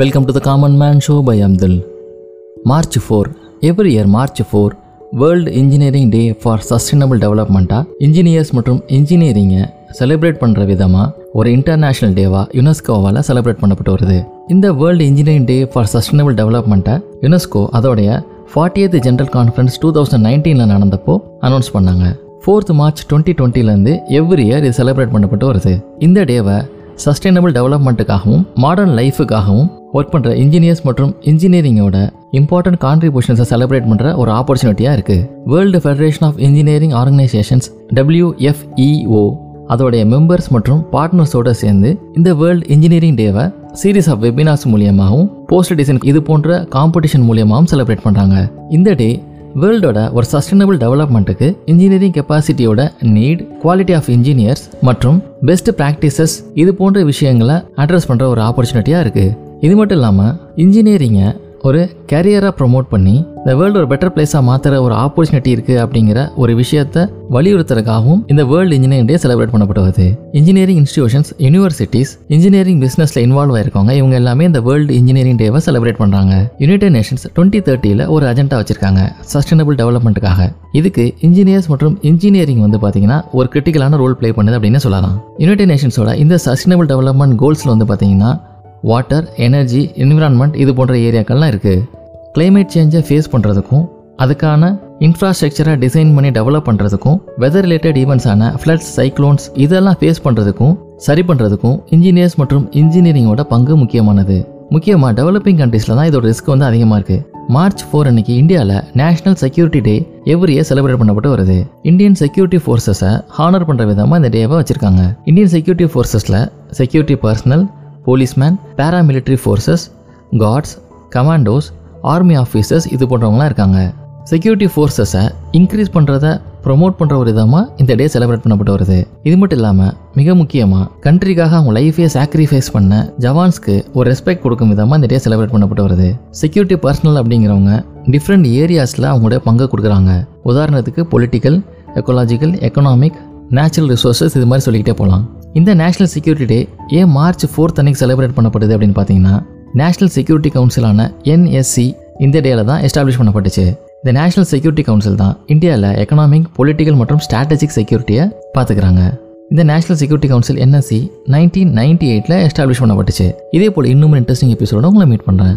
Welcome to the common man show by Abdul. March 4. Every year March 4 world engineering day for sustainable டெவலப்மெண்ட்டாக engineers மற்றும் இன்ஜினியரிங்கை celebrate பண்ணுற விதமாக ஒரு international டேவாக யுனெஸ்கோவால் celebrate பண்ணப்பட்டு வருது. இந்த world engineering day for sustainable டெவலப்மெண்ட்டை UNESCO அதோடைய fortieth general conference two thousand நைன்டீனில் நடந்தப்போ அனௌன்ஸ் பண்ணாங்க. ஃபோர்த் மார்ச் டுவெண்ட்டி டுவெண்ட்டிலேருந்து எவ்ரி இயர் இது செலிப்ரேட் பண்ணப்பட்டு வருது. இந்த டேவை சஸ்டைனபிள் டெவலப்மெண்ட்டுக்காகவும் மாடர்ன் லைஃபுக்காகவும் ஒர்க் பண்ணுற இன்ஜினியர்ஸ் மற்றும் இன்ஜினியரிங்கோட இம்பார்ட்டன்ட் கான்ட்ரிபியூஷன்ஸை செலிப்ரேட் பண்ணுற ஒரு ஆப்பர்ச்சுனிட்டியாக இருக்குது world federation of engineering organisations WFEO அதோடைய மெம்பர்ஸ் மற்றும் பார்ட்னர்ஸோட சேர்ந்து இந்த வேர்ல்டு இன்ஜினியரிங் டேவை சீரீஸ் ஆஃப் வெபினார்ஸ் மூலியமாகவும் போஸ்ட் டிசைன் இது போன்ற காம்படிஷன் மூலியமாகவும் செலிப்ரேட் பண்ணுறாங்க இந்த டே வேர்ல்டோட ஒரு சஸ்டைனபிள் டெவலப்மெண்ட்டுக்கு இன்ஜினியரிங் கெப்பாசிட்டியோட நீட் குவாலிட்டி ஆஃப் இன்ஜினியர்ஸ் மற்றும் பெஸ்ட் ப்ராக்டிசஸ் இது போன்ற விஷயங்களை அட்ரஸ் பண்ணுற ஒரு ஆப்பர்ச்சுனிட்டியாக இருக்குது இது மட்டும் இல்லாமல் இன்ஜினியரிங்கை ஒரு கேரியராக ப்ரொமோட் பண்ணி இந்த வேர்ல்டு ஒரு பெட்டர் பிளேஸாக மாற்றுற ஒரு ஆப்பர்ச்சுனிட்டி இருக்குது அப்படிங்கிற ஒரு விஷயத்தை வலியுறுத்துறதுக்காகவும் இந்த வேர்ல்டு இன்ஜினியரிங் டே செலிப்ரேட் பண்ணப்பட்டு வருது இன்ஜினியரிங் இன்ஸ்டியூஷன்ஸ் யூனிவர்சிட்டிஸ் இன்ஜினியரிங் பிஸ்னஸில் இன்வால்வ் ஆயிருக்காங்க இவங்க எல்லாமே இந்த வேர்ல்டு இன்ஜினியரிங் டேவை செலிப்ரேட் பண்ணுறாங்க யுனைடெட் நேஷன்ஸ் டுவெண்ட்டி தேர்ட்டியில் ஒரு அஜெண்டா வச்சிருக்காங்க சஸ்டைனபிள் டெவலப்மெண்ட்டுக்காக இதுக்கு இன்ஜினியர்ஸ் மற்றும் இன்ஜினியரிங் வந்து பார்த்தீங்கன்னா ஒரு கிரிட்டிக்கலான ரோல் ப்ளே பண்ணுது அப்படின்னு சொல்லலாம். யுனைடெட் நேஷன்ஸோட இந்த சஸ்டைனபிள் டெவலப்மெண்ட் கோல்ஸில் வந்து பார்த்தீங்கன்னா வாட்டர் எனர்ஜி என்விரான்மெண்ட் இது போன்ற ஏரியாக்கள்லாம் இருக்குது கிளைமேட் சேஞ்சை ஃபேஸ் பண்ணுறதுக்கும் அதுக்கான இன்ஃப்ராஸ்ட்ரக்சரை டிசைன் பண்ணி டெவலப் பண்ணுறதுக்கும் வெதர் ரிலேட்டட் ஈவெண்ட்ஸான ஃப்ளட்ஸ் சைக்ளோன்ஸ் இதெல்லாம் ஃபேஸ் பண்ணுறதுக்கும் சரி பண்ணுறதுக்கும் இன்ஜினியர்ஸ் மற்றும் இன்ஜினியரிங்கோட பங்கு முக்கியமானது. முக்கியமாக டெவலப்பிங் கண்ட்ரீஸில் தான் இதோட ரிஸ்க் வந்து அதிகமாக இருக்குது மார்ச் ஃபோர் அன்னைக்கு இந்தியாவில் national security day every year celebrate பண்ணப்பட்டு வருது. இந்தியன் செக்யூரிட்டி ஃபோர்ஸஸை ஹானர் பண்ணுற விதமாக இந்த டேவை வச்சுருக்காங்க. Indian security ஃபோர்ஸஸில் security personnel policeman paramilitary forces guards commandos army officers இது போன்றவங்களாம் இருக்காங்க. செக்யூரிட்டி ஃபோர்ஸஸை இன்க்ரீஸ் பண்ணுறத ப்ரொமோட் பண்ணுற ஒரு விதமாக இந்த டே செலிப்ரேட் பண்ணப்பட்டு வருது. இது மட்டும் இல்லாமல் மிக முக்கியமாக கண்ட்ரிக்காக அவங்க லைஃபையே சாக்ரிஃபைஸ் பண்ண ஜவான்ஸ்க்கு ஒரு ரெஸ்பெக்ட் கொடுக்கும் விதமாக இந்த டே செலிப்ரேட் பண்ணப்பட்டு வருது. செக்யூரிட்டி பர்சனல் அப்படிங்கிறவங்க டிஃப்ரெண்ட் ஏரியாஸில் அவங்களுடைய பங்கு கொடுக்குறாங்க. உதாரணத்துக்கு political ecological economic natural resources இது மாதிரி சொல்லிக்கிட்டே போகலாம். இந்த நேஷனல் செக்யூரிட்டி டே ஏன் மார்ச் ஃபோர்த் அன்னைக்கு செலிப்ரேட் பண்ணப்படுது அப்படின்னு பார்த்தீங்கன்னா நேஷனல் செக்யூரிட்டி கவுன்சிலான என்எஸ்சி இந்த டேல தான் எஸ்டாப்ளிஷ் பண்ணப்பட்டுச்சு. இந்த நேஷனல் செக்யூரிட்டி கவுன்சில் தான் இந்தியாவில் எக்கனாமிக் பொலிட்டிக்கல் மற்றும் ஸ்ட்ராட்டஜிக் செக்யூரிட்டியை பார்த்துக்கிறாங்க இந்த national security council NSC nineteen ninety எயிட்டில் எஸ்டாப்ளிஷ் பண்ணப்பட்டுச்சு. இதே போல் இன்னும் இன்ட்ரெஸ்டிங் எபிசோட உங்களை மீட் பண்ணுறேன்